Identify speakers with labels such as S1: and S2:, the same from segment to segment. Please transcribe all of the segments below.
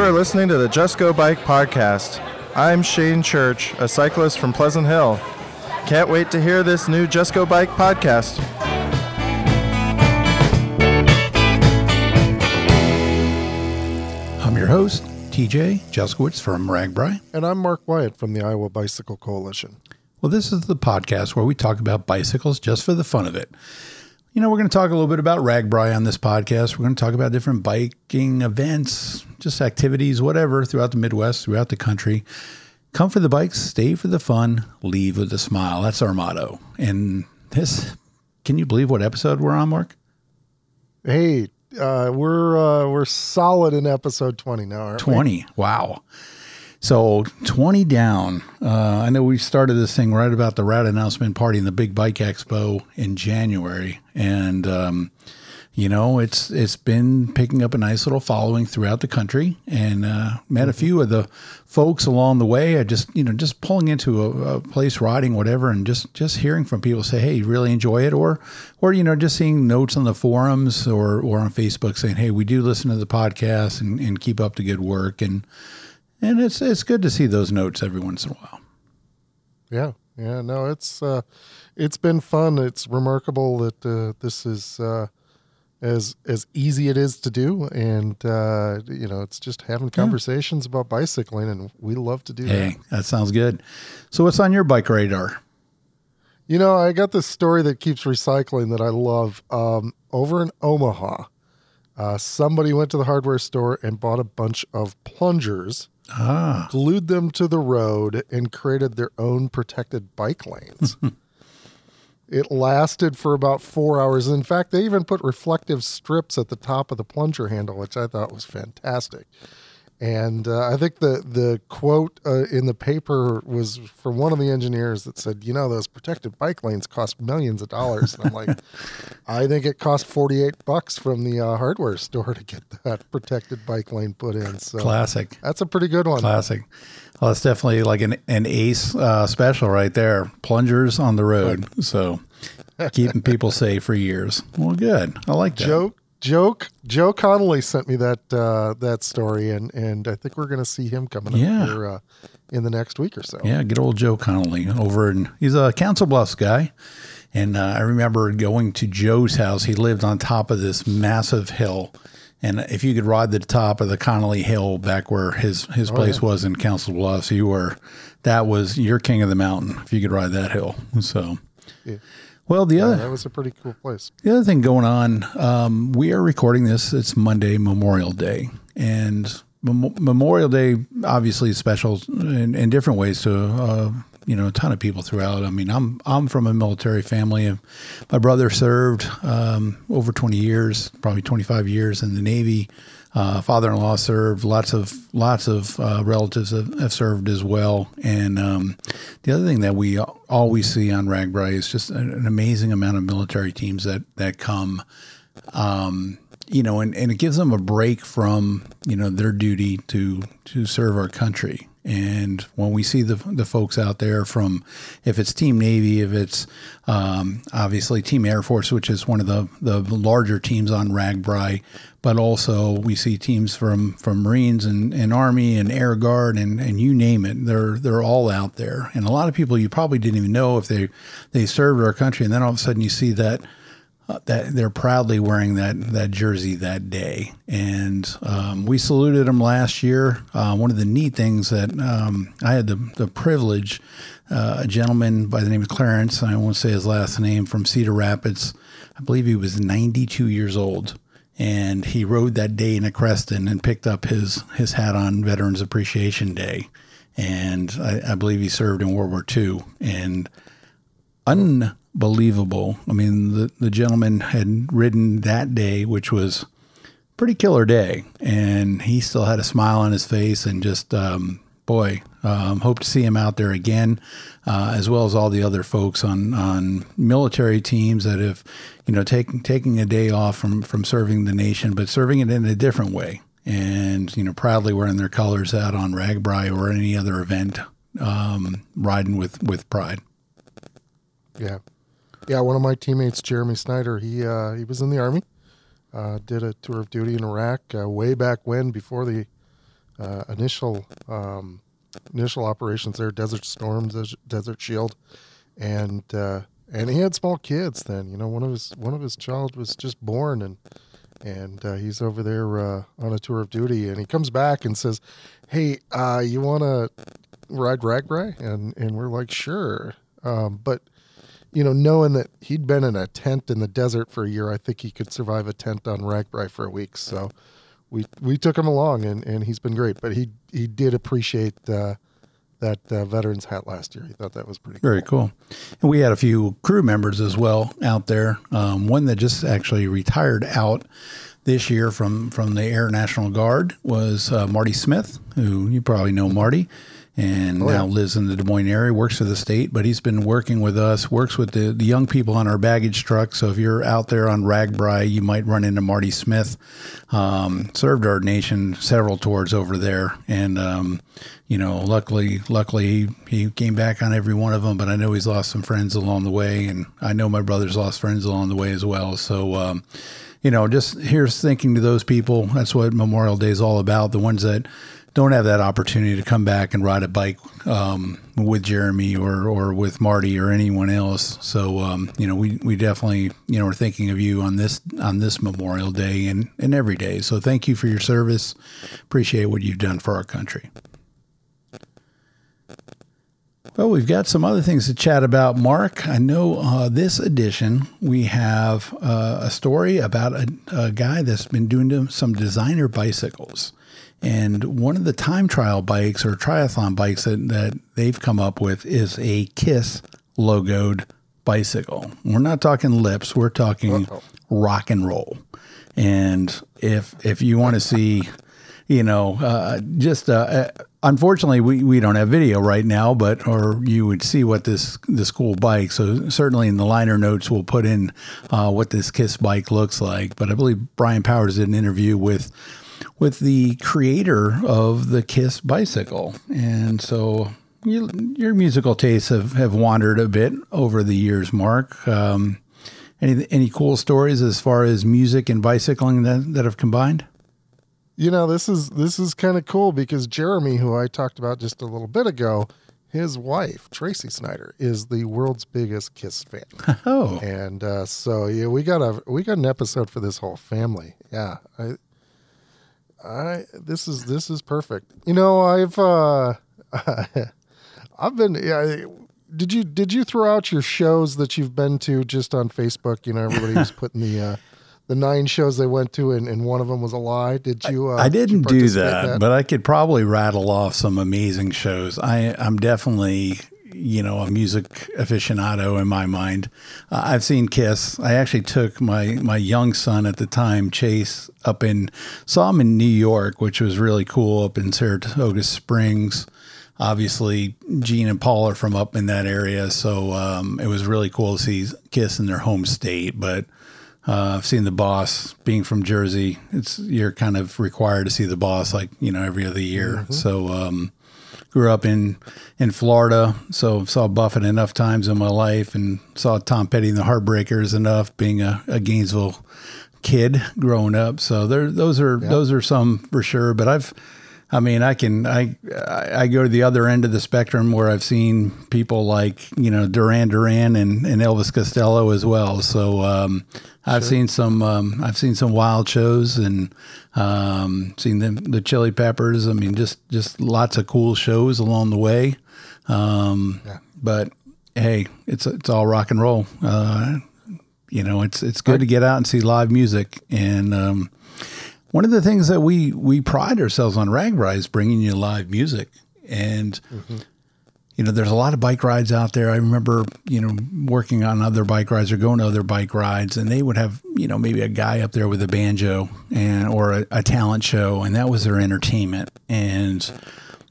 S1: You are listening to the Just Go Bike podcast. I'm Shane Church, a cyclist from Pleasant Hill. Can't wait to hear this new Just Go Bike podcast.
S2: I'm your host, TJ Juskiewicz from RAGBRAI.
S3: And I'm Mark Wyatt from the Iowa Bicycle Coalition.
S2: Well, this is the podcast where we talk about bicycles just for the fun of it. You know, we're going to talk a little bit about RAGBRAI on this podcast. We're going to talk about different biking events, just activities, whatever, throughout the Midwest, throughout the country. Come for the bikes, stay for the fun, leave with a smile. That's our motto. And this, can you believe what episode we're on, Mark?
S3: Hey, uh, we're uh, we're solid in episode twenty now. Aren't we?
S2: 20. Wow. So 20 down. Uh, I know we started this thing right about the rat announcement party and the big bike expo in January. And, um, you know, it's it's been picking up a nice little following throughout the country, and uh, met a few of the folks along the way. I just, you know, just pulling into a, a place, riding, whatever, and just just hearing from people say, "Hey, you really enjoy it," or, or you know, just seeing notes on the forums or or on Facebook saying, "Hey, we do listen to the podcast and, and keep up the good work," and and it's it's good to see those notes every once in a while.
S3: Yeah, yeah. No, it's uh, it's been fun. It's remarkable that uh, this is uh, as as easy it is to do, and uh, you know, it's just having conversations about bicycling, and we love to do
S2: Hey,
S3: that.
S2: that sounds good. So, what's on your bike radar?
S3: You know, I got this story that keeps recycling that I love. Um, over in Omaha, uh, somebody went to the hardware store and bought a bunch of plungers,
S2: Ah,
S3: glued them to the road, and created their own protected bike lanes. it lasted for about four hours. In fact, they even put reflective strips at the top of the plunger handle, which I thought was fantastic. And uh, I think the the quote uh, in the paper was from one of the engineers that said, "You know, those protected bike lanes cost millions of dollars." And I'm like, "I think it cost 48 bucks from the uh, hardware store to get that protected bike lane put in." So
S2: classic.
S3: that's a pretty good one.
S2: Classic. Well, it's definitely like an, an ace uh, special right there. Plungers on the road. So keeping people safe for years. Well, good. I like that.
S3: Joe Joe Joe Connolly sent me that uh, that story, and and I think we're going to see him coming
S2: Yeah.
S3: up here uh, in the next week or so.
S2: Yeah, good old Joe Connolly over in, he's a Council Bluffs guy. And uh, I remember going to Joe's house. He lived on top of this massive hill. And if you could ride the top of the Connolly Hill back where his, his place was in Council Bluffs, you were, that was, your king of the mountain if you could ride that hill. So,
S3: Yeah.
S2: Well, the
S3: Yeah,
S2: other,
S3: that was a pretty cool place.
S2: the other thing going on, um, we are recording this. It's Monday, Memorial Day, and Mem- Memorial Day obviously is special in, in different ways to uh, you know a ton of people throughout. I mean, I'm I'm from a military family. My brother served um, over 20 years, probably 25 years in the Navy. Uh, father-in-law served. Lots of lots of uh, relatives have, have served as well. And um, the other thing that we always see on RAGBRAI is just an, amazing amount of military teams that that come. Um, you know, and, and it gives them a break from you know their duty to to serve our country. And when we see the the folks out there from, if it's Team Navy, if it's um, obviously Team Air Force, which is one of the the larger teams on RAGBRAI, but also we see teams from from Marines and, and Army and Air Guard and, and you name it. They're they're all out there, and a lot of people you probably didn't even know if they they served our country, and then all of a sudden you see that uh, that they're proudly wearing that that jersey that day, and um, we saluted them last year. Uh, one of the neat things that um, I had the the privilege, uh, a gentleman by the name of Clarence, I won't say his last name, from Cedar Rapids. I believe he was 92 years old, and he rode that day in a Creston and picked up his his hat on Veterans Appreciation Day, and I, I believe he served in World War II, and unbelievable. I mean, the, the gentleman had ridden that day, which was pretty killer day, and he still had a smile on his face and just, um, boy, um, hope to see him out there again, uh, as well as all the other folks on, on military teams that have, you know, taking taking a day off from from serving the nation, but serving it in a different way, and you know, proudly wearing their colors out on RAGBRAI or any other event, um, riding with with pride.
S3: Yeah, yeah. One of my teammates, Jeremy Snyder, he uh, he was in the army, uh, did a tour of duty in Iraq uh, way back when, before the uh, initial um, initial operations there, Desert Storm, Desert Shield, and uh, and he had small kids then. You know, one of his one of his child was just born, and and uh, he's over there uh, on a tour of duty, and he comes back and says, "Hey, uh, you want to ride RAGBRAI?" And and we're like, "Sure," um, but you know, knowing that he'd been in a tent in the desert for a year, I think he could survive a tent on RAGBRAI for a week. So we we took him along, and, and he's been great. But he he did appreciate that uh, veterans hat last year. He thought that was pretty cool.
S2: Very cool. And we had a few crew members as well out there. Um, one that just actually retired out this year from from the Air National Guard was uh, Marty Smith, who you probably know Marty, and
S3: Oh, yeah.
S2: now lives in the Des Moines area, works for the state. But he's been working with us, works with the, the young people on our baggage truck. So if you're out there on RAGBRAI, you might run into Marty Smith. Um, served our nation several tours over there, and um, you know, luckily, luckily he, he came back on every one of them. But I know he's lost some friends along the way, and I know my brother's lost friends along the way as well. So. Um, you know, just here's thinking to those people. That's what Memorial Day is all about. The ones that don't have that opportunity to come back and ride a bike um, with Jeremy or, or with Marty or anyone else. So, um, you know, we, we definitely, you know, are thinking of you on this on this Memorial Day and, and every day. So thank you for your service. Appreciate what you've done for our country. Well, we've got some other things to chat about, Mark. I know uh, this edition we have uh, a story about a, a guy that's been doing some designer bicycles. And one of the time trial bikes or triathlon bikes that, that they've come up with is a KISS logoed bicycle. We're not talking lips, we're talking rock and roll. And if if you want to see you know, uh, just uh, uh, unfortunately, we, we don't have video right now, but or you would see what this this cool bike. So certainly in the liner notes, we'll put in uh, what this Kiss bike looks like. But I believe Brian Powers did an interview with with the creator of the Kiss bicycle, and so. You, your musical tastes have, have wandered a bit over the years, Mark. Um, any any cool stories as far as music and bicycling that, that have combined?
S3: You know, this is this is kind of cool because Jeremy, who I talked about just a little bit ago, his wife Tracy Snyder is the world's biggest Kiss fan,
S2: Oh,
S3: and uh, so yeah, we got a we got an episode for this whole family. Yeah, I, I this is this is perfect. You know, I've uh, I've been. Yeah, did you did you throw out your shows that you've been to just on Facebook? You know, everybody was putting the. Uh, the nine shows they went to, and, and one of them was a lie. Did you? Uh,
S2: I
S3: did you
S2: didn't do
S3: in
S2: that, but I could probably rattle off some amazing shows. I, I'm definitely, you know, a music aficionado in my mind. Uh, I've seen Kiss. I actually took my my young son at the time, Chase, up in saw him in New York, which was really cool, up in Saratoga Springs. Obviously, Gene and Paul are from up in that area, so um, it was really cool to see Kiss in their home state. But uh, I've seen the boss being from Jersey. It's you're kind of required to see the boss like you know every other year. So um, grew up in in Florida, so saw Buffett enough times in my life, and saw Tom Petty and the Heartbreakers enough. Being a, a Gainesville kid growing up, so there those are those are some for sure. But I've I mean, I can I I go to the other end of the spectrum where I've seen people like you know Duran Duran and, and Elvis Costello as well. So um, I've seen some um, I've seen some wild shows and um, seen the the Chili Peppers. I mean, just just lots of cool shows along the way. Um, But hey, it's it's all rock and roll. Uh, you know, it's it's good to get out and see live music and. One of the things that we we pride ourselves on RAGBRAI is bringing you live music, and you know, there's a lot of bike rides out there. I remember, you know, working on other bike rides or going to other bike rides, and they would have, you know, maybe a guy up there with a banjo and or a, a talent show, and that was their entertainment. And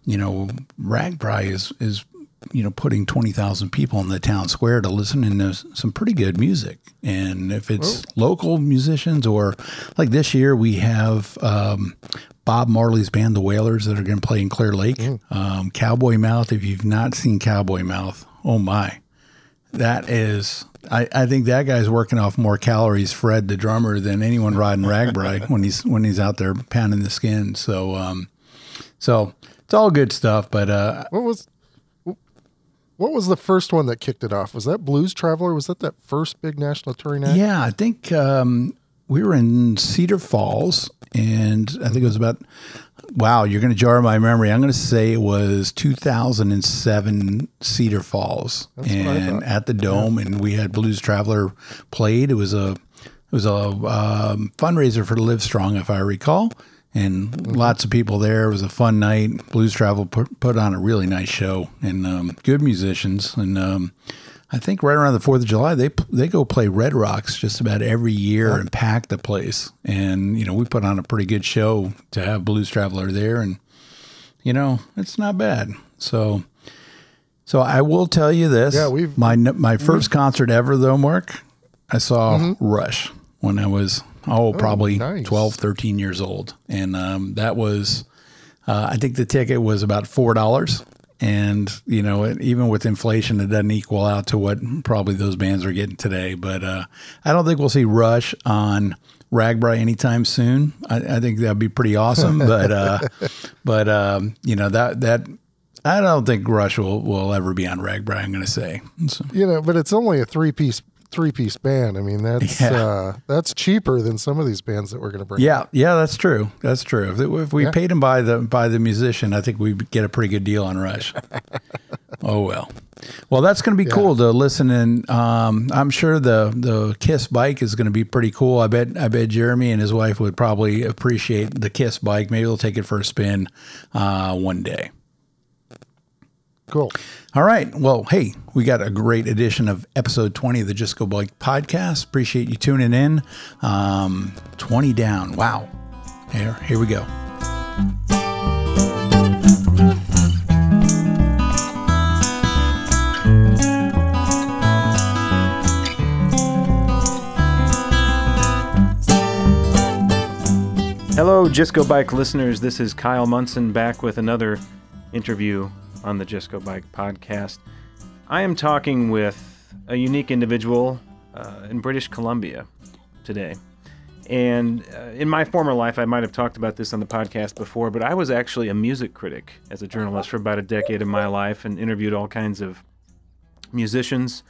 S2: you know, Ragbri is is you know putting twenty thousand people in the town square to listen to some pretty good music. And if it's local musicians or like this year, we have. Um, Bob Marley's band, the Wailers, that are going to play in Clear Lake. Um, Cowboy Mouth. If you've not seen Cowboy Mouth, oh my, that is. I, I think that guy's working off more calories, Fred, the drummer, than anyone riding RAGBRAI when he's when he's out there pounding the skin. So um, So it's all good stuff. But uh,
S3: What was what was the first one that kicked it off? Was that Blues Traveler? Was that that first big national touring act?
S2: yeah, I think um, we were in Cedar Falls, and I think it was about. Wow, you're going to jar my memory. I'm going to say it was 2007 Cedar Falls,
S3: what I
S2: and at the Dome, and we had Blues Traveler played. It was a it was a um, fundraiser for Live Strong, if I recall, and
S3: Mm-hmm.
S2: lots of people there. It was a fun night. Blues Travel put, put on a really nice show and um, good musicians. And um, I think right around the Fourth of July, they they go play Red Rocks just about every year and pack the place. And you know, we put on a pretty good show to have Blues Traveler there, and you know, it's not bad. So. So I will tell you this.
S3: Yeah, we've-
S2: my my 1st concert ever though, Mark. I saw Rush when I was oh probably
S3: nice.
S2: 12, 13 years old, and um, that was uh, I think the ticket was about four dollars. And you know, it, even with inflation, it doesn't equal out to what probably those bands are getting today. But uh, I don't think we'll see Rush on RAGBRAI anytime soon. I, I think that'd be pretty awesome. but uh, but um, you know that that I don't think Rush will, will ever be on RAGBRAI. I'm going to say. So,
S3: You know, but it's only a three piece three piece band. I mean, that's
S2: Yeah.
S3: uh, that's cheaper than some of these bands that we're going to bring.
S2: yeah, yeah, that's true. That's true. If, if we
S3: Yeah.
S2: paid him by the by the musician, I think we get a pretty good deal on Rush. oh well. Well, that's going to be cool to listen and um, I'm sure the the Kiss bike is going to be pretty cool. I bet I bet Jeremy and his wife would probably appreciate the Kiss bike. Maybe they'll take it for a spin uh, one day.
S3: Cool.
S2: All right. Well, hey, we got a great edition of episode 20 of the Just Go Bike podcast. Appreciate you tuning in. Um, 20 down. Wow. Here, here we go.
S4: Hello, Just Go Bike listeners. This is Kyle Munson back with another interview on the Just Go Bike podcast. I am talking with a unique individual uh, in British Columbia today. And uh, in my former life, I might have talked about this on the podcast before, but I was actually a music critic as a journalist for about a decade of my life and interviewed all kinds of musicians.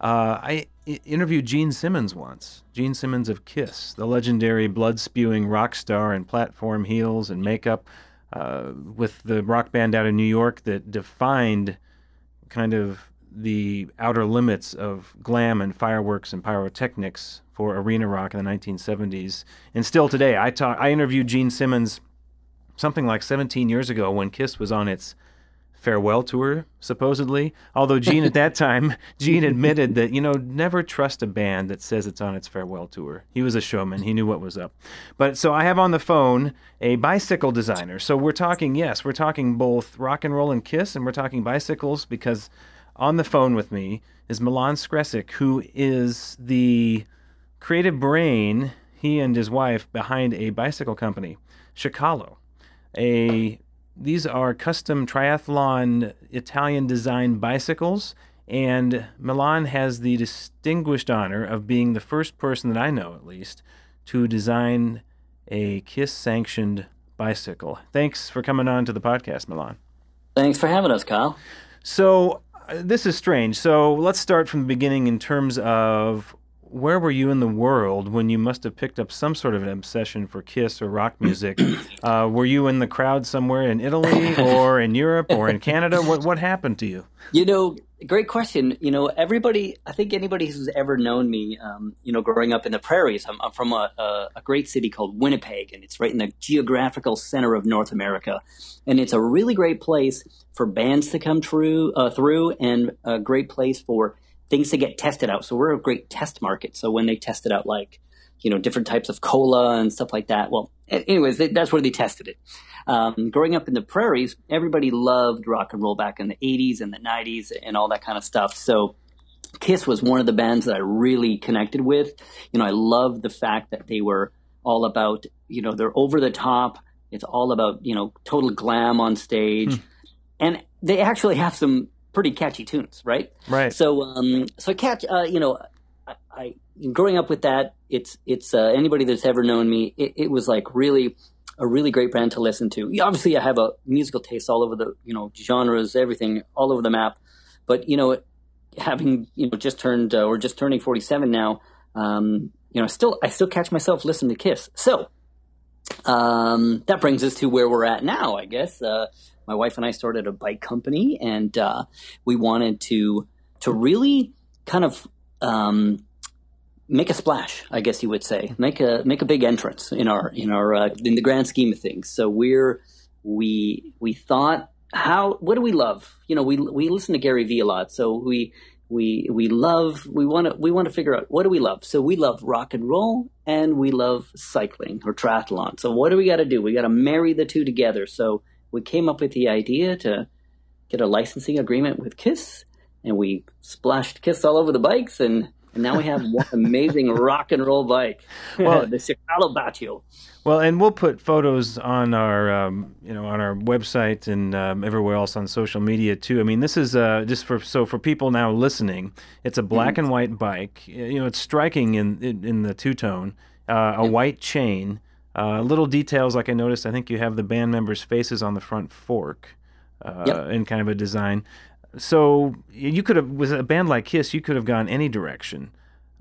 S4: Uh, I interviewed Gene Simmons once. Gene Simmons of Kiss, the legendary blood spewing rock star in platform heels and makeup, uh, with the rock band out of New York that defined kind of the outer limits of glam and fireworks and pyrotechnics for arena rock in the 1970s. And still today, I talk. I interviewed Gene Simmons something like 17 years ago when Kiss was on its farewell tour, supposedly. Although Gene at that time, Gene admitted that, you know, never trust a band that says it's on its farewell tour. He was a showman, he knew what was up. But so I have on the phone a bicycle designer. So we're talking, yes, we're talking both rock and roll and Kiss, and we're talking bicycles because on the phone with me is Milan Skresik, who is the creative brain, he and his wife, behind a bicycle company, Chicalo a these are custom triathlon Italian designed bicycles and Milan has the distinguished honor of being the first person that I know at least to design a KISS sanctioned bicycle. Thanks for coming on to the podcast, Milan.
S5: Thanks for having us, Kyle.
S4: So uh, this is strange. So let's start from the beginning in terms of where were you in the world when you must have picked up some sort of an obsession for Kiss or rock music? uh, were you in the crowd somewhere in Italy or in Europe or in Canada? What what happened to you?
S5: You know, great question. You know, everybody, I think anybody who's ever known me, um, you know, growing up in the prairies, I'm, I'm from a, a, a great city called Winnipeg, and it's right in the geographical center of North America. And it's a really great place for bands to come through, uh, through and a great place for things to get tested out. So we're a great test market. So when they tested out like, you know, different types of cola and stuff like that. Well, anyways, they, that's where they tested it. Um, growing up in the prairies, everybody loved rock and roll back in the 80s and the 90s and all that kind of stuff. So Kiss was one of the bands that I really connected with. You know, I loved the fact that they were all about, you know, they're over the top. It's all about, you know, total glam on stage. And they actually have some pretty catchy tunes, right?
S4: Right.
S5: So, um, so I catch, uh, you know, I, I growing up with that, it's it's uh, anybody that's ever known me, it, it was like really a really great brand to listen to. Obviously, I have a musical taste all over the you know genres, everything all over the map. But you know, having you know just turned uh, or just turning 47 now, um, you know, still I still catch myself listening to Kiss. So um, that brings us to where we're at now, I guess. Uh, my wife and I started a bike company, and uh, we wanted to to really kind of um, make a splash, I guess you would say, make a make a big entrance in our in our uh, in the grand scheme of things. So we're we we thought how what do we love? You know, we we listen to Gary Vee a lot, so we we we love we want to we want to figure out what do we love? So we love rock and roll and we love cycling or triathlon. So what do we got to do? We got to marry the two together. So we came up with the idea to get a licensing agreement with kiss and we splashed kiss all over the bikes and and now we have one amazing rock and roll bike, well, the Cicalo Bacio.
S4: Well, and we'll put photos on our, um, you know, on our website and um, everywhere else on social media too. I mean, this is uh, just for so for people now listening, it's a black mm-hmm. and white bike. You know, it's striking in in, in the two tone, uh, a white chain. Uh, little details like I noticed. I think you have the band members' faces on the front fork, uh, yep. in kind of a design so you could have with a band like Kiss, you could have gone any direction,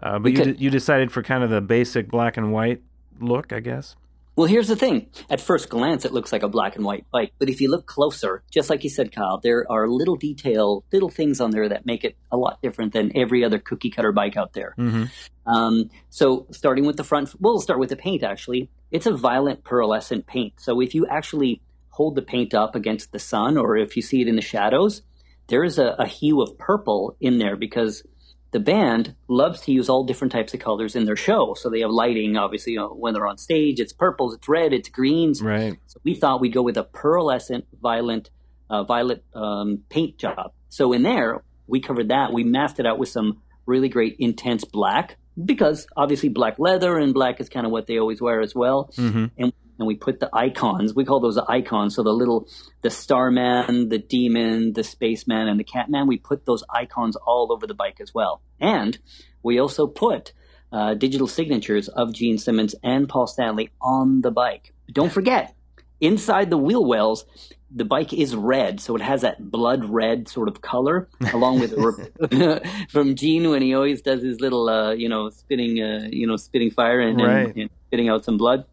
S4: uh, but you d- you decided for kind of the basic black and white look, I guess.
S5: Well, here's the thing. At first glance, it looks like a black and white bike, but if you look closer, just like you said, Kyle, there are little detail, little things on there that make it a lot different than every other cookie cutter bike out there. Mm-hmm. Um, so, starting with the front, we'll start with the paint. Actually, it's a violent pearlescent paint. So, if you actually hold the paint up against the sun, or if you see it in the shadows, there is a, a hue of purple in there because the band loves to use all different types of colors in their show. So they have lighting, obviously, you know, when they're on stage, it's purples, it's red, it's greens.
S4: Right.
S5: So we thought we'd go with a pearlescent violent, uh, violet um, paint job. So in there, we covered that. We masked it out with some really great intense black because obviously black leather and black is kind of what they always wear as well. Mm-hmm. And and we put the icons. We call those the icons. So the little, the Starman, the Demon, the Spaceman, and the Catman. We put those icons all over the bike as well. And we also put uh, digital signatures of Gene Simmons and Paul Stanley on the bike. Don't forget, inside the wheel wells, the bike is red, so it has that blood red sort of color, along with from Gene when he always does his little, uh, you know, spitting, uh, you know, spitting fire and, right. and, and spitting out some blood.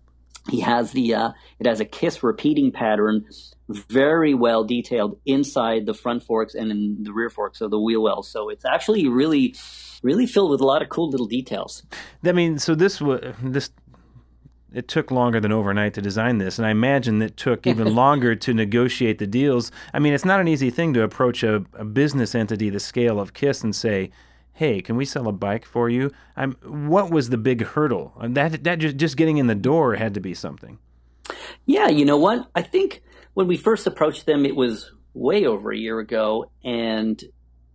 S5: He has the uh, it has a kiss repeating pattern very well detailed inside the front forks and in the rear forks of the wheel wells so it's actually really really filled with a lot of cool little details.
S4: I mean so this was this it took longer than overnight to design this and i imagine it took even longer to negotiate the deals i mean it's not an easy thing to approach a, a business entity the scale of kiss and say hey, can we sell a bike for you? I'm, what was the big hurdle? And that that just just getting in the door had to be something.
S5: Yeah, you know what? I think when we first approached them, it was way over a year ago, and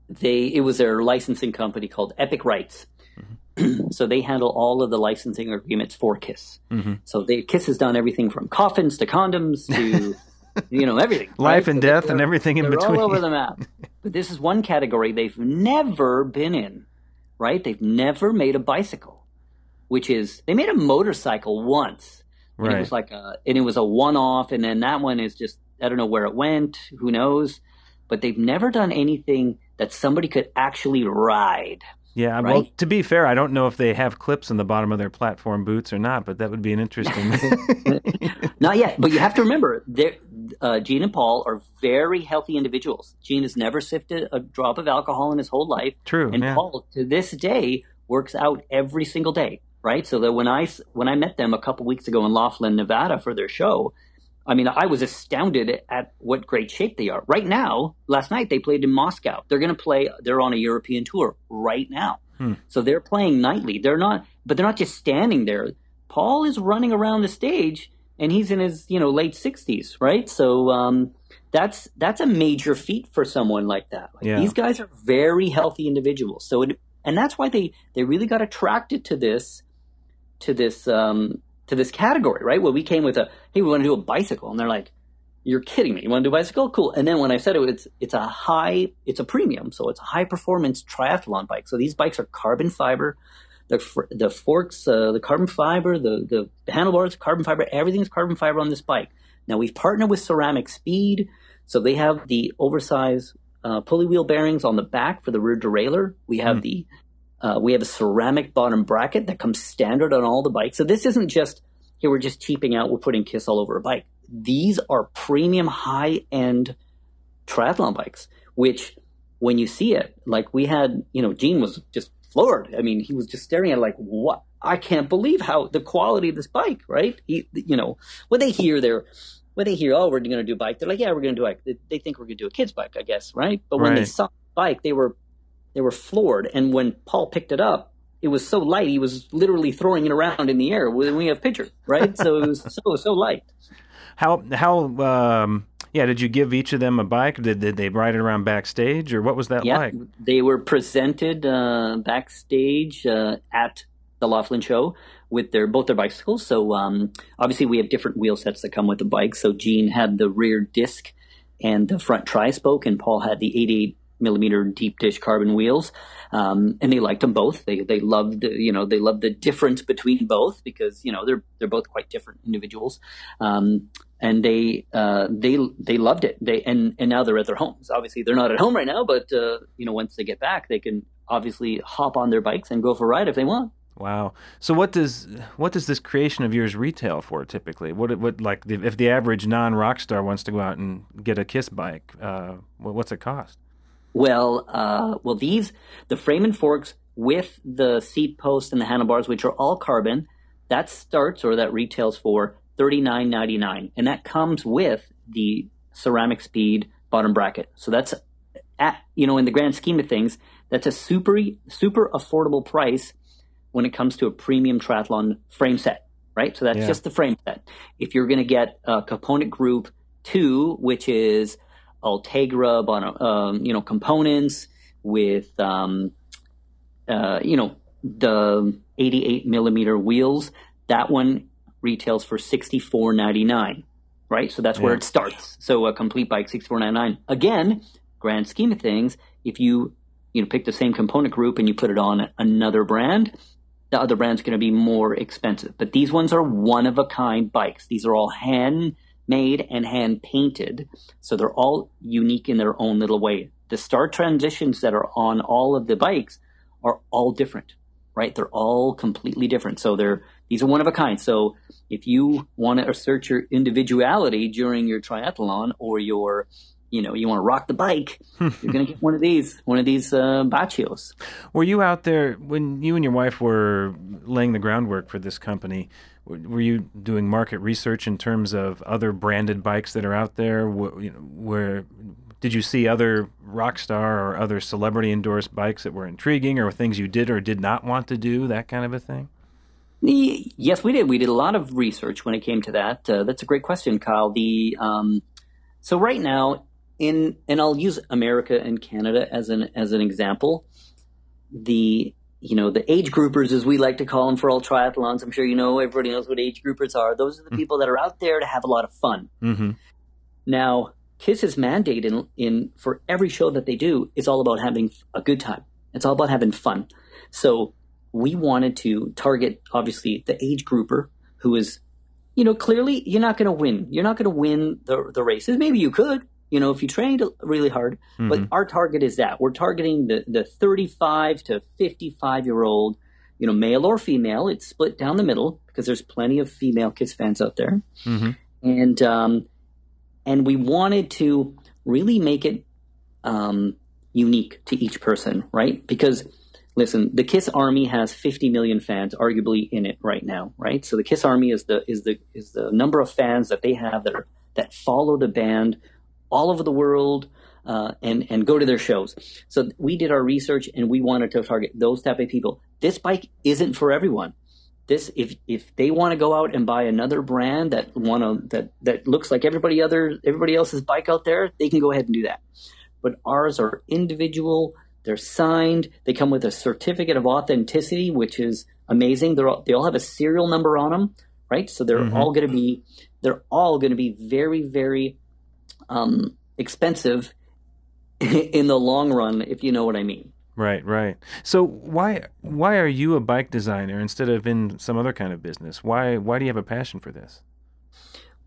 S5: they it was their licensing company called Epic Rights. So they handle all of the licensing agreements for Kiss. Mm-hmm. So they, Kiss has done everything from coffins to condoms to you know everything,
S4: life right? and so death and everything in between,
S5: all over the map. but this is one category they've never been in, right? They've never made a bicycle, which is they made a motorcycle once. Right. it was like a, and it was a one-off, and then that one is just I don't know where it went, who knows, but they've never done anything that somebody could actually ride.
S4: Yeah, right? well, to be fair, I don't know if they have clips in the bottom of their platform boots or not, but that would be an interesting.
S5: not yet, but you have to remember, uh, Gene and Paul are very healthy individuals. Gene has never sifted a drop of alcohol in his whole life.
S4: True,
S5: and
S4: yeah.
S5: Paul to this day works out every single day. Right, so that when I when I met them a couple weeks ago in Laughlin, Nevada, for their show, I mean, I was astounded at what great shape they are. Right now, last night they played in Moscow. They're going to play, they're on a European tour right now. Hmm. So they're playing nightly. They're not, but they're not just standing there. Paul is running around the stage and he's in his, you know, late 60s, right? So, um, that's that's a major feat for someone like that. Like, yeah. These guys are very healthy individuals. So it, and that's why they they really got attracted to this to this um, to this category, right? Well, we came with a, hey, we want to do a bicycle. And they're like, you're kidding me. You want to do a bicycle? Cool. And then when I said it, it's, it's a high, it's a premium. So it's a high performance triathlon bike. So these bikes are carbon fiber. the the forks, uh, the carbon fiber, the the handlebars, carbon fiber, everything's carbon fiber on this bike. Now we've partnered with Ceramic Speed, so they have the oversized uh, pulley wheel bearings on the back for the rear derailleur. We have mm. the uh, we have a ceramic bottom bracket that comes standard on all the bikes. So this isn't just here we're just cheaping out. We're putting Kiss all over a bike. These are premium high end triathlon bikes, which when you see it, like we had, you know, Gene was just floored. I mean, he was just staring at it like, what? I can't believe how the quality of this bike, right? He, you know, when they hear their when they hear, oh, we're going to do a bike, they're like, yeah, we're going to do a bike. They, they think we're going to do a kid's bike, I guess, right? But when right. they saw the bike, they were they were floored. And when Paul picked it up, it was so light, he was literally throwing it around in the air. We have pictures, right? so it was so so light.
S4: How how um, yeah? Did you give each of them a bike? Did did they ride it around backstage, or what was that
S5: yeah,
S4: like?
S5: They were presented uh, backstage uh, at the Laughlin show with their both their bicycles. So um, obviously we have different wheel sets that come with the bike. So Gene had the rear disc and the front tri spoke, and Paul had the 88 millimeter deep dish carbon wheels. Um, and they liked them both. They they loved you know they loved the difference between both because you know they're they're both quite different individuals. Um, and they uh, they they loved it. They and and now they're at their homes. Obviously, they're not at home right now, but uh, you know once they get back, they can obviously hop on their bikes and go for a ride if they want.
S4: Wow. So what does what does this creation of yours retail for typically? What what like if the average non rock star wants to go out and get a Kiss bike, uh, what's it cost?
S5: Well, uh, well these the frame and forks with the seat post and the handlebars, which are all carbon, that starts or that retails for thirty nine ninety nine, and that comes with the ceramic speed bottom bracket. So that's at you know in the grand scheme of things, that's a super super affordable price when it comes to a premium triathlon frame set, right? So that's yeah. just the frame set. If you're going to get a component group two, which is Ultegra on um, you know components with um, uh, you know the 88 millimeter wheels, that one retails for 64.99, right? So that's yeah. where it starts. So a complete bike 64.99. Again, grand scheme of things, if you you know pick the same component group and you put it on another brand, the other brand's going to be more expensive. But these ones are one of a kind bikes. These are all handmade and hand painted. So they're all unique in their own little way. The star transitions that are on all of the bikes are all different, right? They're all completely different. So they're, these are one of a kind. So if you want to assert your individuality during your triathlon or your you know you want to rock the bike, you're going to get one of these, one of these uh, Bacios.
S4: Were you out there when you and your wife were laying the groundwork for this company? Were you doing market research in terms of other branded bikes that are out there? Where did you see other rock star or other celebrity endorsed bikes that were intriguing, or things you did or did not want to do? That kind of a thing.
S5: Yes, we did. We did a lot of research when it came to that. Uh, that's a great question, Kyle. The um, so right now in and I'll use America and Canada as an as an example. The you know the age groupers, as we like to call them for all triathlons. I'm sure you know everybody knows what age groupers are. Those are the mm-hmm. people that are out there to have a lot of fun. Mm-hmm. Now, Kiss's mandate in in for every show that they do is all about having a good time. It's all about having fun. So we wanted to target obviously the age grouper who is you know clearly you're not going to win you're not going to win the the races maybe you could you know, if you trained really hard, mm-hmm. but our target is that we're targeting the, the 35 to 55 year old, you know, male or female. It's split down the middle because there's plenty of female Kiss fans out there. Mm-hmm. And, um, and we wanted to really make it, um, unique to each person, right? Because listen, the Kiss Army has 50 million fans arguably in it right now, right? So the Kiss Army is the, is the, is the number of fans that they have that are, that follow the band all over the world uh, and and go to their shows. So we did our research and we wanted to target those type of people. This bike isn't for everyone. This if if they want to go out and buy another brand that want to that that looks like everybody other everybody else's bike out there, they can go ahead and do that. But ours are individual. They're signed. They come with a certificate of authenticity, which is amazing. They're all, they all have a serial number on them, right? So they're mm-hmm. all going to be they're all going to be very very um, expensive in the long run, if you know what I mean.
S4: Right, right. So why why are you a bike designer instead of in some other kind of business? Why why do you have a passion for this?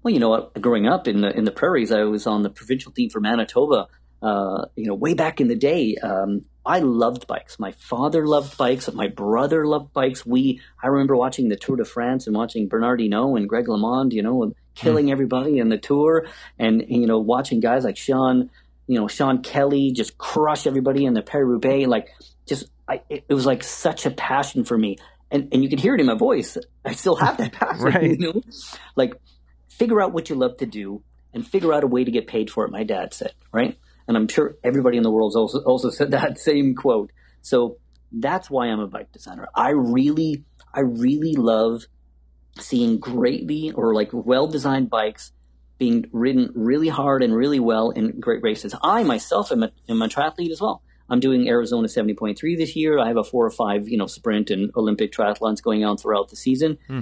S5: Well, you know? Growing up in the in the prairies, I was on the provincial team for Manitoba. Uh, you know, way back in the day, um, I loved bikes. My father loved bikes. My brother loved bikes. We, I remember watching the Tour de France and watching Bernard Hinault and Greg LeMond, you know, killing mm. everybody in the tour, and, and, you know, watching guys like Sean, you know, Sean Kelly just crush everybody in the Paris Roubaix. Like, just, I, it, it, was like such a passion for me, and and you could hear it in my voice. I still have that passion, right. you know, like figure out what you love to do and figure out a way to get paid for it. My dad said, right and I'm sure everybody in the world also also said that same quote. So that's why I'm a bike designer. I really, I really love seeing greatly or like well designed bikes being ridden really hard and really well in great races. I myself am a, am a triathlete as well. I'm doing Arizona 70.3 this year. I have a four or five, you know, sprint and Olympic triathlons going on throughout the season. Hmm.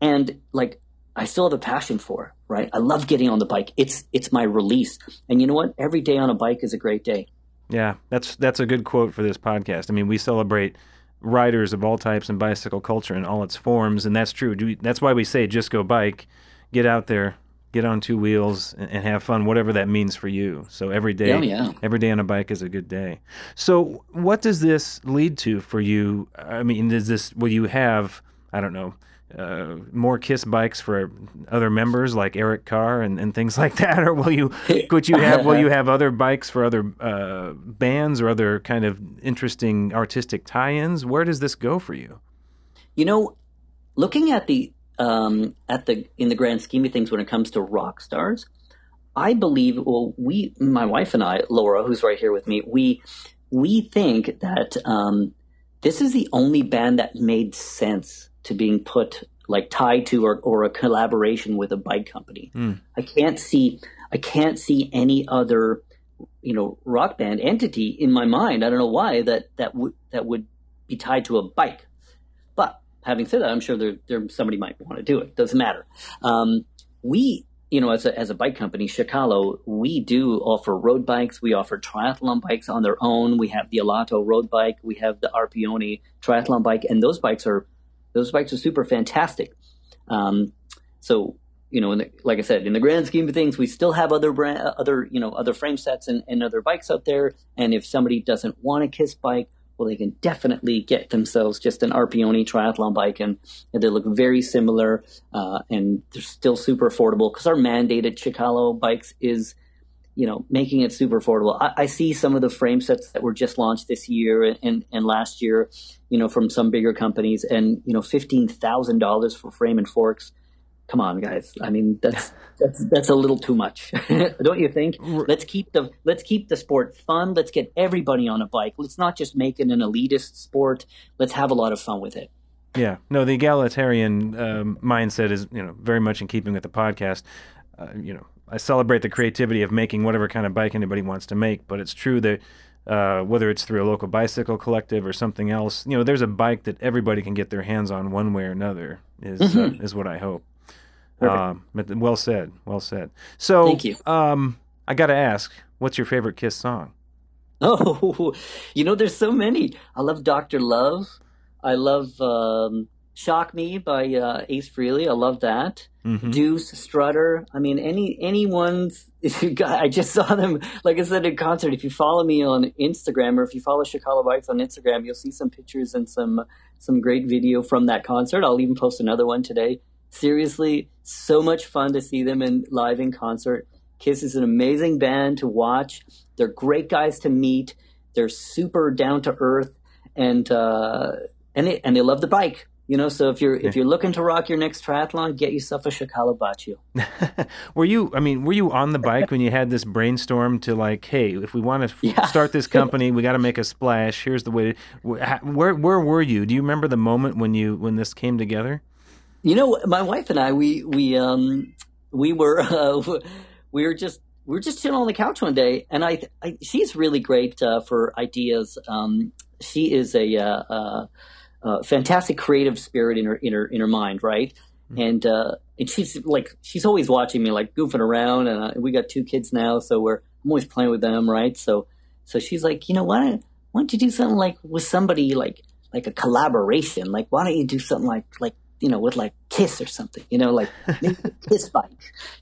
S5: And like I still have a passion for, right? I love getting on the bike. It's it's my release. And you know what? Every day on a bike is a great day.
S4: Yeah, that's that's a good quote for this podcast. I mean, we celebrate riders of all types and bicycle culture in all its forms, and that's true. That's why we say just go bike, get out there, get on two wheels, and, have fun, whatever that means for you. So every day,
S5: oh, yeah.
S4: every day on a bike is a good day. So what does this lead to for you? I mean, does this will you have? I don't know uh, more Kiss bikes for other members like Eric Carr and, and things like that, or will you would you have will you have other bikes for other uh, bands or other kind of interesting artistic tie-ins? Where does this go for you?
S5: You know, looking at the um, at the in the grand scheme of things when it comes to rock stars, I believe well we my wife and I Laura who's right here with me we we think that um, this is the only band that made sense to being put like tied to or, or a collaboration with a bike company. Mm. I can't see I can't see any other you know rock band entity in my mind. I don't know why that that would that would be tied to a bike. But having said that, I'm sure there, there somebody might want to do it. Doesn't matter. Um, we you know, as a, as a bike company, Shikalo, we do offer road bikes. We offer triathlon bikes on their own. We have the Alato road bike. We have the Arpione triathlon bike, and those bikes are those bikes are super fantastic. Um, so you know, the, like I said, in the grand scheme of things, we still have other brand, other you know, other frame sets and, and other bikes out there. And if somebody doesn't want a Kiss bike, well, they can definitely get themselves just an Arpione triathlon bike, and, and they look very similar, uh, and they're still super affordable because our mandated Chicalo bikes is you know, making it super affordable. I, I, see some of the frame sets that were just launched this year and, and last year, you know, from some bigger companies, and you know, fifteen thousand dollars for frame and forks. Come on, guys. I mean, that's that's that's a little too much, don't you think? Let's keep the let's keep the sport fun. Let's get everybody on a bike. Let's not just make it an elitist sport. Let's have a lot of fun with it.
S4: Yeah, no, the egalitarian um, mindset is you know very much in keeping with the podcast. Uh, you know, I celebrate the creativity of making whatever kind of bike anybody wants to make, but it's true that uh, whether it's through a local bicycle collective or something else, you know, there's a bike that everybody can get their hands on one way or another. Is uh, mm-hmm. uh, is what I hope. Um, but well said, well said. So,
S5: thank you.
S4: Um, I got to ask, what's your favorite Kiss song?
S5: Oh, you know, there's so many. I love Doctor Love. I love um, Shock Me by uh, Ace Frehley. I love that. Mm-hmm. Deuce, Strutter. I mean, any anyone's. If you got, I just saw them. Like I said in concert. If you follow me on Instagram or if you follow Chicago Bikes on Instagram, you'll see some pictures and some some great video from that concert. I'll even post another one today. Seriously, so much fun to see them in live in concert. Kiss is an amazing band to watch. They're great guys to meet. They're super down to earth, and uh, and they and they love the bike. You know, so if you're if you're looking to rock your next triathlon, get yourself a Shikalo Bacio.
S4: were you? I mean, were you on the bike when you had this brainstorm to like, hey, if we want to f- yeah. start this company, we got to make a splash. Here's the way. To, where where were you? Do you remember the moment when you when this came together?
S5: You know, my wife and I, we we um we were uh, we were just we were just chilling on the couch one day, and I, I she's really great uh, for ideas. Um, she is a uh, uh fantastic creative spirit in her in her in her mind, right? Mm-hmm. And uh, and she's like she's always watching me like goofing around, and uh, we got two kids now, so we're I'm always playing with them, right? So so she's like, you know what? why don't you do something like with somebody like like a collaboration? Like why don't you do something like like you know with like Kiss or something? You know, like maybe a Kiss bike.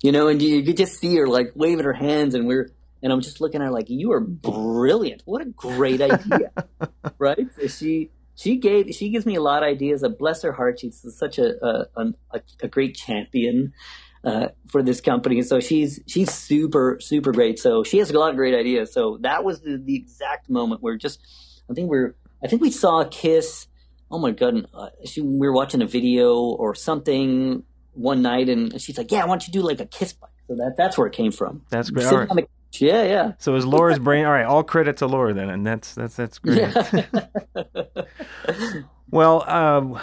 S5: You know, and you, you could just see her like waving her hands, and we're and I'm just looking at her like you are brilliant. What a great idea, right? So she she gave she gives me a lot of ideas. Of bless her heart, she's such a a, a, a great champion uh, for this company. So she's she's super super great. So she has a lot of great ideas. So that was the, the exact moment where just I think we're I think we saw a kiss. Oh my god! Uh, she, we were watching a video or something one night, and she's like, "Yeah, why don't you do like a kiss bike?" So that that's where it came from.
S4: That's great.
S5: Sitting
S4: All right.
S5: on the- yeah, yeah.
S4: So is Laura's brain? All right, all credit to Laura then, and that's that's that's great. Well, uh,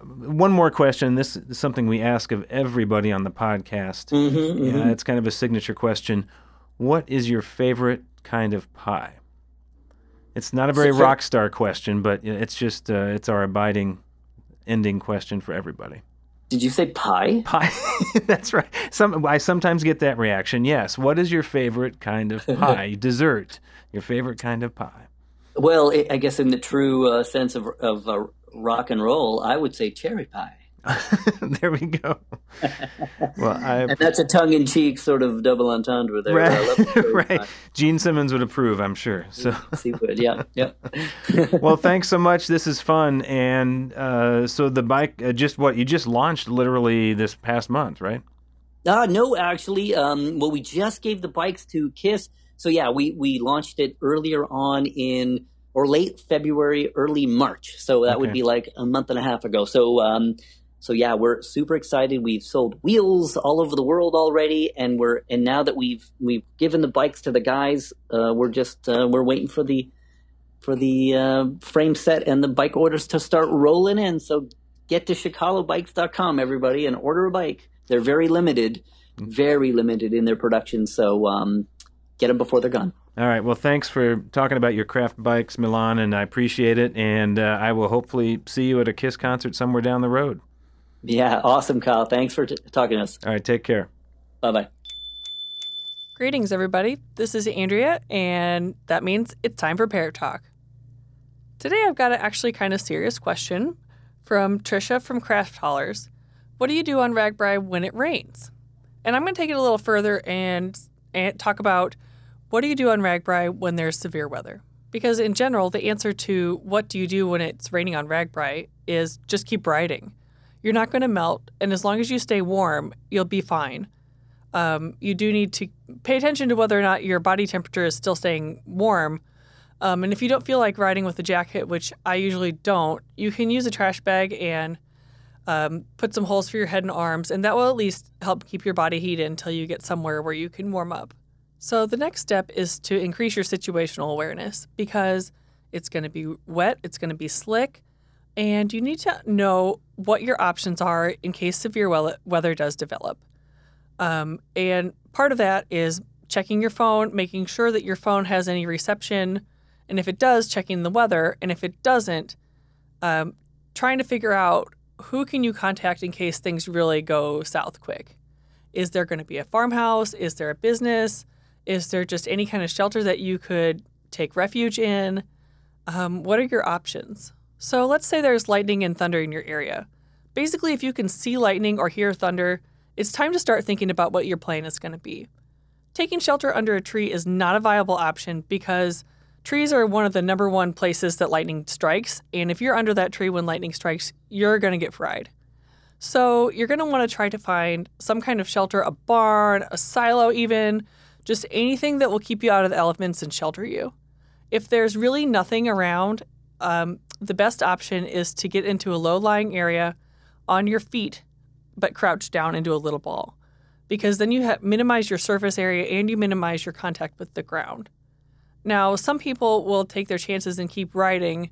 S4: one more question. This is something we ask of everybody on the podcast.
S5: Mhm,
S4: Yeah,
S5: mhm.
S4: it's kind of a signature question. What is your favorite kind of pie? It's not a very rock star question, but it's just uh, it's our abiding ending question for everybody.
S5: Did you say pie?
S4: Pie. That's right. Some I sometimes get that reaction. Yes. What is your favorite kind of pie? Dessert. Your favorite kind of pie.
S5: Well, I I guess in the true uh, sense of of uh, rock and roll, I would say cherry pie.
S4: there we go. Well, I
S5: And that's a tongue in cheek sort of double entendre there.
S4: Right, right. Gene Simmons would approve, I'm sure. So,
S5: Seafood, yeah, yeah.
S4: well, thanks so much. This is fun, and uh, so the bike, uh, just what you just launched, literally this past month, right?
S5: Uh, no, actually, um, well, we just gave the bikes to Kiss. So yeah, we we launched it earlier on in or late February, early March. So that would be like a month and a half ago. So um, so yeah, we're super excited. We've sold wheels all over the world already, and we're and now that we've we've given the bikes to the guys, uh, we're just uh, we're waiting for the for the uh, frame set and the bike orders to start rolling in. So get to chicagovebikes.com, everybody, and order a bike. They're very limited, very limited in their production. So um, get them before they're gone.
S4: All right. Well, thanks for talking about your craft bikes, Milan, and I appreciate it. And uh, I will hopefully see you at a Kiss concert somewhere down the road.
S5: Yeah, awesome, Kyle. Thanks for t- talking to us.
S4: All right. Take care.
S5: Bye bye.
S6: Greetings, everybody. This is Andrea, and that means it's time for Pear Talk. Today, I've got an actually kind of serious question from Trisha from Craft Haulers. What do you do on RAGBRAI when it rains? And I'm going to take it a little further and, and talk about what do you do on RAGBRAI when there's severe weather? Because in general, the answer to what do you do when it's raining on RAGBRAI is just keep riding. You're not going to melt, and as long as you stay warm, you'll be fine um, you do need to pay attention to whether or not your body temperature is still staying warm. Um, and if you don't feel like riding with a jacket, which I usually don't, you can use a trash bag and um, put some holes for your head and arms, and that will at least help keep your body heated until you get somewhere where you can warm up. So the next step is to increase your situational awareness because it's going to be wet, it's going to be slick, and you need to know what your options are in case severe weather does develop. Um, and part of that is checking your phone, making sure that your phone has any reception. And if it does, checking the weather. And if it doesn't, um, trying to figure out who can you contact in case things really go south quick. Is there going to be a farmhouse? Is there a business? Is there just any kind of shelter that you could take refuge in? Um, what are your options? So let's say there's lightning and thunder in your area. Basically, if you can see lightning or hear thunder, it's time to start thinking about what your plan is going to be. Taking shelter under a tree is not a viable option because trees are one of the number one places that lightning strikes. And if you're under that tree when lightning strikes, you're going to get fried. So you're going to want to try to find some kind of shelter, a barn, a silo, even just anything that will keep you out of the elements and shelter you. If there's really nothing around, um, the best option is to get into a low lying area on your feet but crouch down into a little ball because then you ha- minimize your surface area and you minimize your contact with the ground. Now, some people will take their chances and keep riding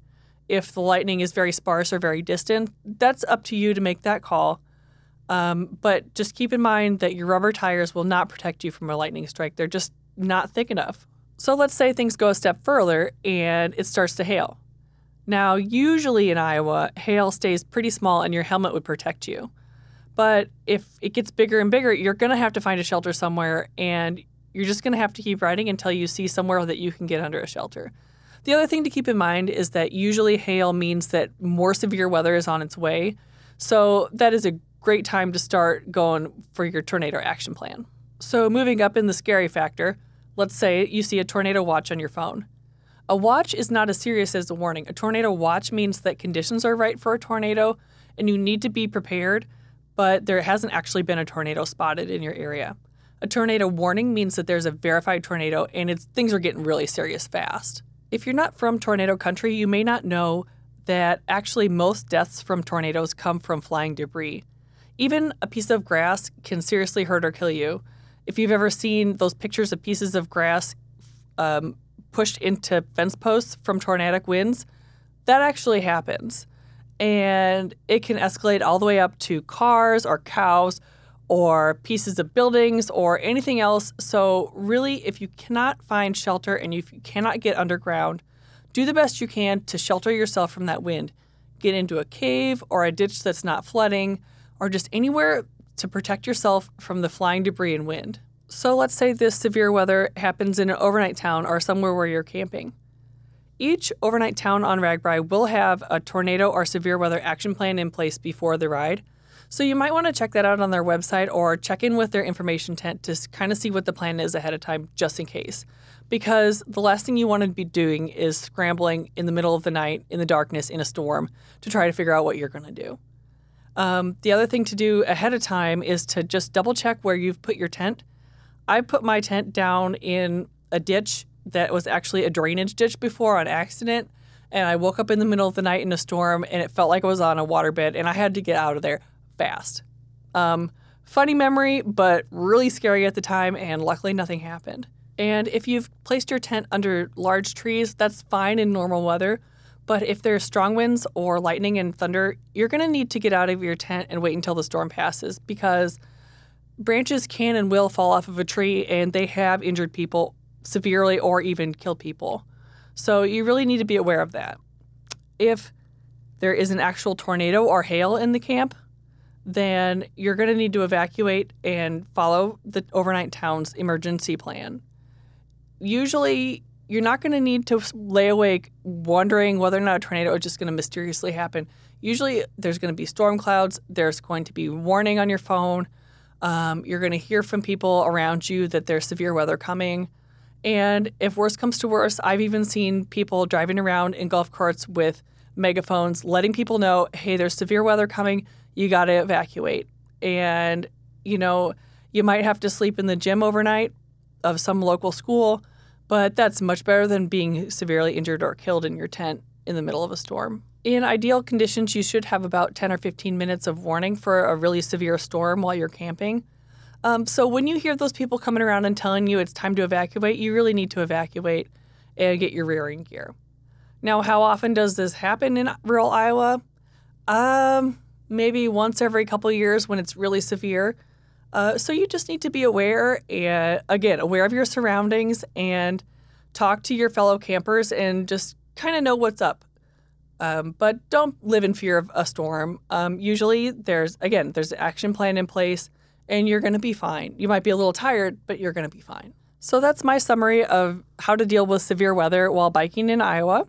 S6: if the lightning is very sparse or very distant. That's up to you to make that call. Um, but just keep in mind that your rubber tires will not protect you from a lightning strike. They're just not thick enough. So let's say things go a step further and it starts to hail. Now, usually in Iowa, hail stays pretty small and your helmet would protect you. But if it gets bigger and bigger, you're going to have to find a shelter somewhere and you're just going to have to keep riding until you see somewhere that you can get under a shelter. The other thing to keep in mind is that usually hail means that more severe weather is on its way. So that is a great time to start going for your tornado action plan. So, moving up in the scary factor, let's say you see a tornado watch on your phone. A watch is not as serious as a warning. A tornado watch means that conditions are right for a tornado and you need to be prepared, but there hasn't actually been a tornado spotted in your area. A tornado warning means that there's a verified tornado and things are getting really serious fast. If you're not from tornado country, you may not know that actually most deaths from tornadoes come from flying debris. Even a piece of grass can seriously hurt or kill you. If you've ever seen those pictures of pieces of grass um, pushed into fence posts from tornadic winds, that actually happens. And it can escalate all the way up to cars or cows or pieces of buildings or anything else. So, really, if you cannot find shelter and you cannot get underground, do the best you can to shelter yourself from that wind. Get into a cave or a ditch that's not flooding or just anywhere to protect yourself from the flying debris and wind. So let's say this severe weather happens in an overnight town or somewhere where you're camping. Each overnight town on RAGBRAI will have a tornado or severe weather action plan in place before the ride. So you might want to check that out on their website or check in with their information tent to kind of see what the plan is ahead of time just in case. Because the last thing you want to be doing is scrambling in the middle of the night in the darkness in a storm to try to figure out what you're going to do. Um, the other thing to do ahead of time is to just double check where you've put your tent. I put my tent down in a ditch that was actually a drainage ditch before on accident. And I woke up in the middle of the night in a storm and it felt like I was on a waterbed and I had to get out of there fast. Um, funny memory, but really scary at the time, and luckily nothing happened. And if you've placed your tent under large trees, that's fine in normal weather. But if there's strong winds or lightning and thunder, you're going to need to get out of your tent and wait until the storm passes because branches can and will fall off of a tree and they have injured people severely or even killed people. So you really need to be aware of that. If there is an actual tornado or hail in the camp, then you're going to need to evacuate and follow the overnight town's emergency plan. Usually, you're not going to need to lay awake wondering whether or not a tornado is just going to mysteriously happen. Usually, there's going to be storm clouds, there's going to be warning on your phone. Um, you're going to hear from people around you that there's severe weather coming. And if worse comes to worse, I've even seen people driving around in golf carts with megaphones letting people know, hey, there's severe weather coming. You got to evacuate. And, you know, you might have to sleep in the gym overnight of some local school but that's much better than being severely injured or killed in your tent in the middle of a storm. In ideal conditions, you should have about 10 or 15 minutes of warning for a really severe storm while you're camping. Um, so when you hear those people coming around and telling you it's time to evacuate, you really need to evacuate and get your rearing gear. Now, how often does this happen in rural Iowa? Um, maybe once every couple years when it's really severe. Uh, so you just need to be aware and again aware of your surroundings and talk to your fellow campers and just kind of know what's up. Um, but don't live in fear of a storm. Um, usually, there's again there's an action plan in place, and you're going to be fine. You might be a little tired, but you're going to be fine. So that's my summary of how to deal with severe weather while biking in Iowa.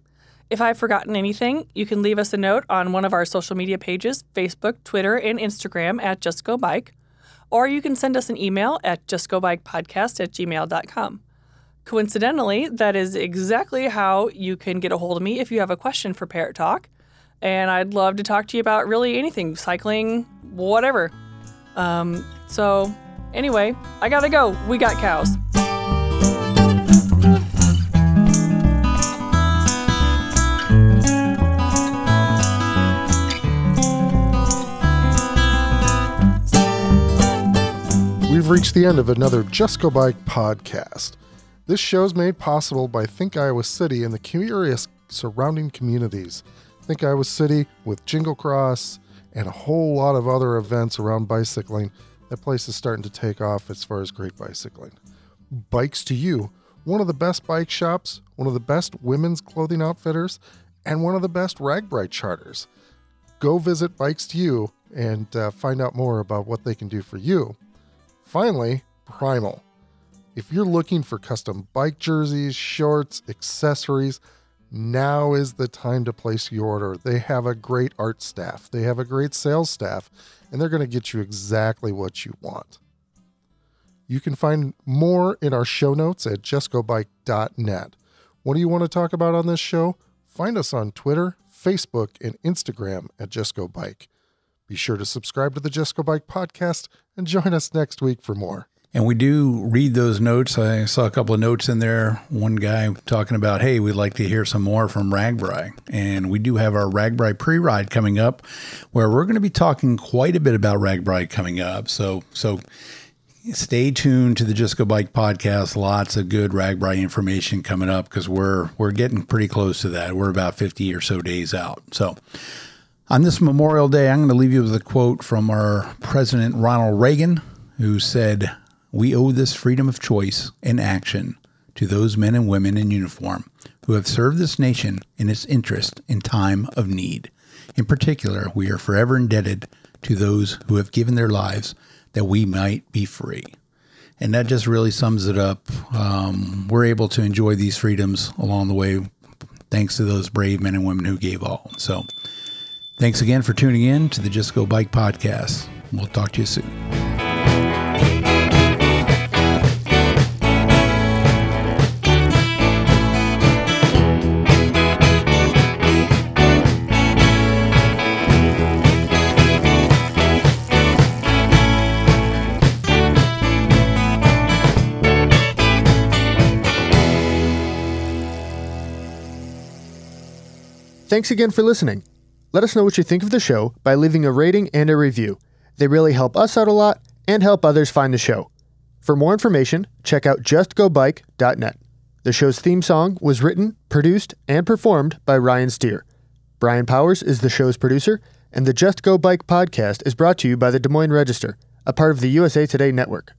S6: If I've forgotten anything, you can leave us a note on one of our social media pages Facebook, Twitter, and Instagram at Just Go Bike or you can send us an email at justgobikepodcast at gmail.com. Coincidentally, that is exactly how you can get a hold of me if you have a question for Parrot Talk. And I'd love to talk to you about really anything cycling, whatever. Um, so, anyway, I gotta go. We got cows.
S3: We've reached the end of another Just Go Bike podcast. This show is made possible by Think Iowa City and the curious surrounding communities. Think Iowa City with Jingle Cross and a whole lot of other events around bicycling. That place is starting to take off as far as great bicycling. Bikes to You, one of the best bike shops, one of the best women's clothing outfitters, and one of the best RAGBRAI charters. Go visit Bikes to You and uh, find out more about what they can do for you. Finally, Primal. If you're looking for custom bike jerseys, shorts, accessories, now is the time to place your order. They have a great art staff, they have a great sales staff, and they're going to get you exactly what you want. You can find more in our show notes at justgobike.net. What do you want to talk about on this show? Find us on Twitter, Facebook, and Instagram at Just. Be sure to subscribe to the Just Bike podcast and join us next week for more.
S2: And we do read those notes. I saw a couple of notes in there. One guy talking about, hey, we'd like to hear some more from RAGBRAI. And we do have our RAGBRAI pre ride coming up where we're going to be talking quite a bit about RAGBRAI coming up. So, so stay tuned to the Just Go Bike podcast. Lots of good RAGBRAI information coming up because we're we're getting pretty close to that. We're about 50 or so days out. So on this Memorial Day, I'm going to leave you with a quote from our President Ronald Reagan, who said, We owe this freedom of choice and action to those men and women in uniform who have served this nation in its interest in time of need. In particular, we are forever indebted to those who have given their lives that we might be free. And that just really sums it up. Um, we're able to enjoy these freedoms along the way thanks to those brave men and women who gave all. So, thanks again for tuning in to the Just Go Bike podcast. We'll talk to you soon.
S7: Thanks again for listening. Let us know what you think of the show by leaving a rating and a review. They really help us out a lot and help others find the show. For more information, check out justgobike.net. The show's theme song was written, produced, and performed by Ryan Steer. Brian Powers is the show's producer, and the Just Go Bike podcast is brought to you by the Des Moines Register, a part of the USA Today network.